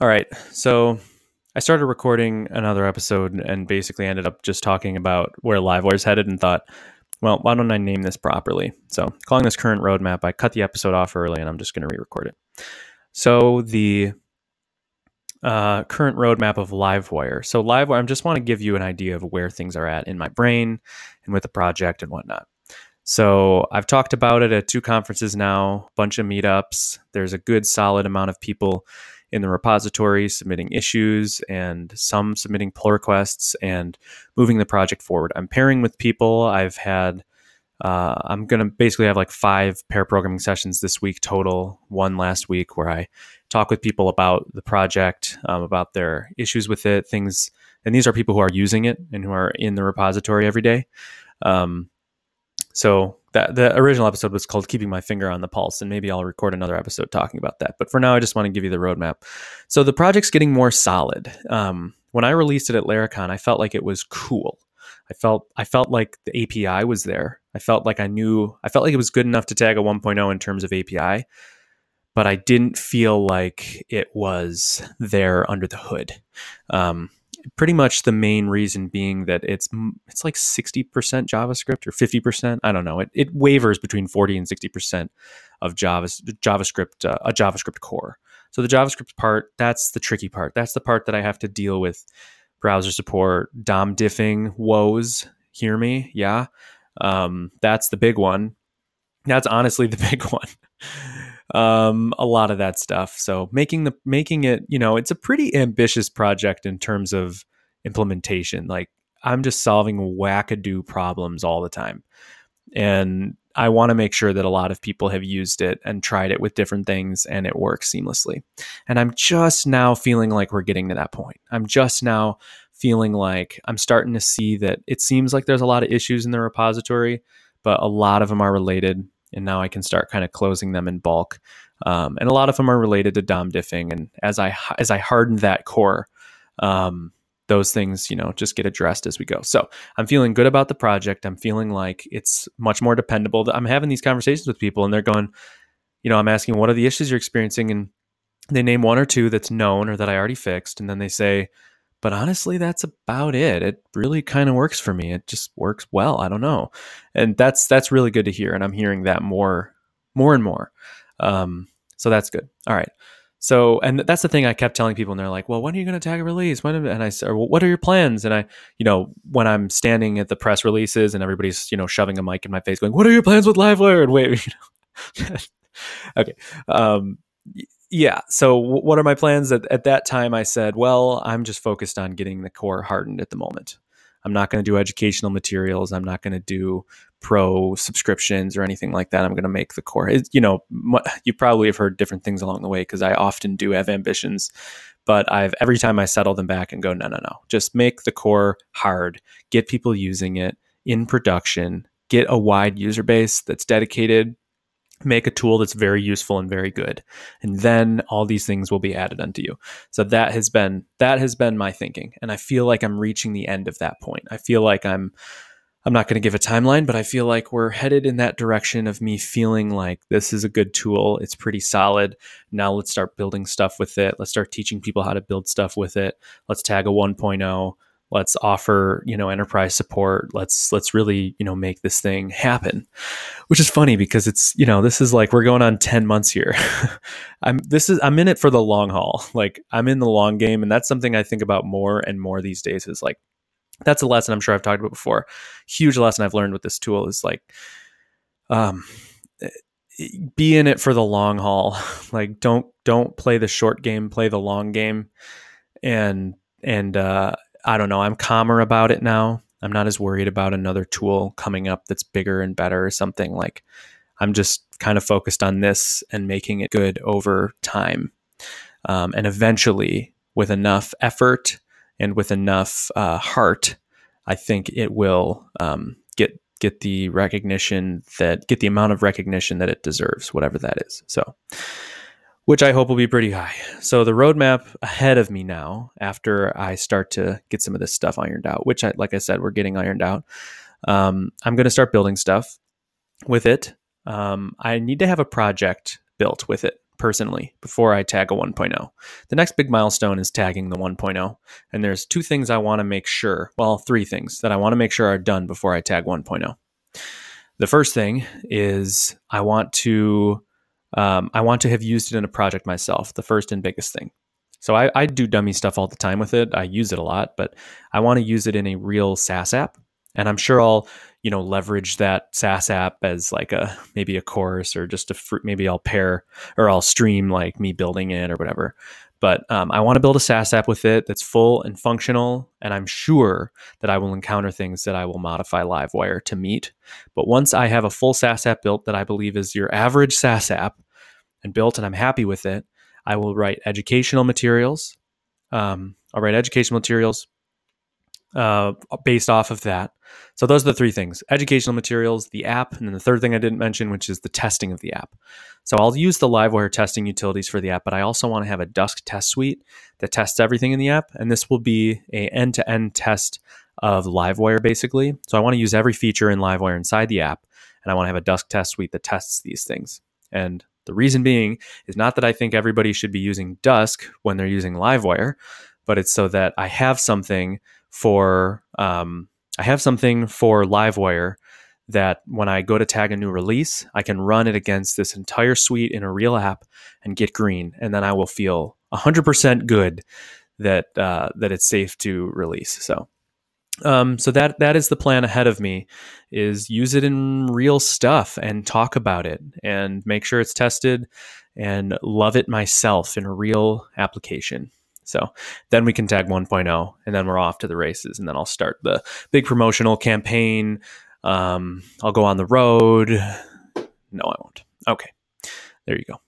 All right. So I started recording another episode and basically ended up just talking about where Livewire is headed and thought, well, why don't I name this properly? So calling this current roadmap, I cut the episode off early and I'm just going to re-record it. So the uh, current roadmap of Livewire. So Livewire, I just want to give you an idea of where things are at in my brain and with the project and whatnot. So I've talked about it at two conferences now, bunch of meetups. There's a good solid amount of people in the repository submitting issues and some submitting pull requests and moving the project forward. I'm pairing with people. I've had uh, I'm going to basically have like five pair programming sessions this week total. One last week where I talk with people about the project, um, about their issues with it, things. And these are people who are using it and who are in the repository every day. Um, so that the original episode was called "Keeping My Finger on the Pulse," and maybe I'll record another episode talking about that. But for now, I just want to give you the roadmap. So the project's getting more solid. Um, when I released it at Laracon, I felt like it was cool. I felt I felt like the API was there. I felt like I knew. I felt like it was good enough to tag a 1.0 in terms of API, but I didn't feel like it was there under the hood. Um, pretty much the main reason being that it's it's like 60% JavaScript or 50%. I don't know. It, it wavers between 40 and 60% of Java, JavaScript, uh, a JavaScript core. So the JavaScript part, that's the tricky part. That's the part that I have to deal with browser support, DOM diffing, woes. Hear me? Yeah. Um, that's the big one. That's honestly the big one um, a lot of that stuff. So making the making it, you know, it's a pretty ambitious project in terms of implementation. Like I'm just solving wackadoo problems all the time, and I want to make sure that a lot of people have used it and tried it with different things, and it works seamlessly. And I'm just now feeling like we're getting to that point. I'm just now feeling like I'm starting to see that it seems like there's a lot of issues in the repository, but a lot of them are related and now I can start kind of closing them in bulk. Um, and a lot of them are related to DOM diffing, and as I as I harden that core, um, those things you know just get addressed as we go. So I'm feeling good about the project. I'm feeling like it's much more dependable. I'm having these conversations with people, and they're going, you know, I'm asking what are the issues you're experiencing, and they name one or two that's known or that I already fixed, and then they say, but honestly that's about it. It really kind of works for me. It just works well. I don't know. And that's that's really good to hear and i'm hearing that more more and more. Um, so that's good. All right. So and that's the thing i kept telling people and they're like well when are you going to tag a release? When and i said well, what are your plans? And i you know when i'm standing at the press releases and everybody's you know shoving a mic in my face going what are your plans with livewire? And wait you know okay. Um, yeah. So, w- what are my plans? At, at that time, I said, well, I'm just focused on getting the core hardened at the moment. I'm not going to do educational materials. I'm not going to do pro subscriptions or anything like that. I'm going to make the core. It, you know, you probably have heard different things along the way because I often do have ambitions, but I've every time I settle them back and go, no, no, no, just make the core hard, get people using it in production, get a wide user base that's dedicated make a tool that's very useful and very good and then all these things will be added unto you. So that has been that has been my thinking and i feel like i'm reaching the end of that point. I feel like i'm i'm not going to give a timeline but i feel like we're headed in that direction of me feeling like this is a good tool it's pretty solid. Now let's start building stuff with it. Let's start teaching people how to build stuff with it. Let's tag a 1.0 let's offer you know enterprise support. Let's let's really you know make this thing happen which is funny because it's you know this is like we're going on 10 months here. I'm this is i'm in it for the long haul. Like i'm in the long game and that's something i think about more and more these days is like that's a lesson i'm sure i've talked about before. Huge lesson i've learned with this tool is like um be in it for the long haul. Like don't don't play the short game play the long game. And and uh I don't know. I'm calmer about it now. I'm not as worried about another tool coming up that's bigger and better or something. Like I'm just kind of focused on this and making it good over time. Um, and eventually, with enough effort and with enough uh, heart, I think it will um, get get the recognition that get the amount of recognition that it deserves, whatever that is. So which I hope will be pretty high. So the roadmap ahead of me now, after I start to get some of this stuff ironed out, which I, like I said, we're getting ironed out. Um, I'm going to start building stuff with it. Um, I need to have a project built with it. personally before I tag a 1.0. The next big milestone is tagging the 1.0. And there's two things I want to make sure, well, three things that I want to make sure are done before I tag 1.0. The first thing is I want to um, I want to have used it in a project myself. The first and biggest thing. So I, I do dummy stuff all the time with it. I use it a lot, but I want to use it in a real SaaS app. And I'm sure I'll, you know, leverage that SaaS app as like a maybe a course or just a fr- maybe I'll pair or I'll stream like me building it or whatever. But um, I want to build a SaaS app with it that's full and functional, and I'm sure that I will encounter things that I will modify Livewire to meet. But once I have a full SaaS app built that I believe is your average SaaS app and built, and I'm happy with it, I will write educational materials. Um, I'll write educational materials uh, based off of that. So those are the three things: educational materials, the app, and then the third thing I didn't mention, which is the testing of the app. So I'll use the Livewire testing utilities for the app, but I also want to have a Dusk test suite that tests everything in the app, and this will be a end-to-end test of Livewire basically. So I want to use every feature in Livewire inside the app, and I want to have a Dusk test suite that tests these things. And the reason being is not that I think everybody should be using Dusk when they're using Livewire, but it's so that I have something for um, I have something for Livewire that when I go to tag a new release, I can run it against this entire suite in a real app and get green, and then I will feel 100% good that uh, that it's safe to release. So. Um, so that that is the plan ahead of me is use it in real stuff and talk about it and make sure it's tested and love it myself in a real application so then we can tag 1.0 and then we're off to the races. And then I'll start the big promotional campaign. Um, I'll go on the road. No, I won't. Okay. There you go.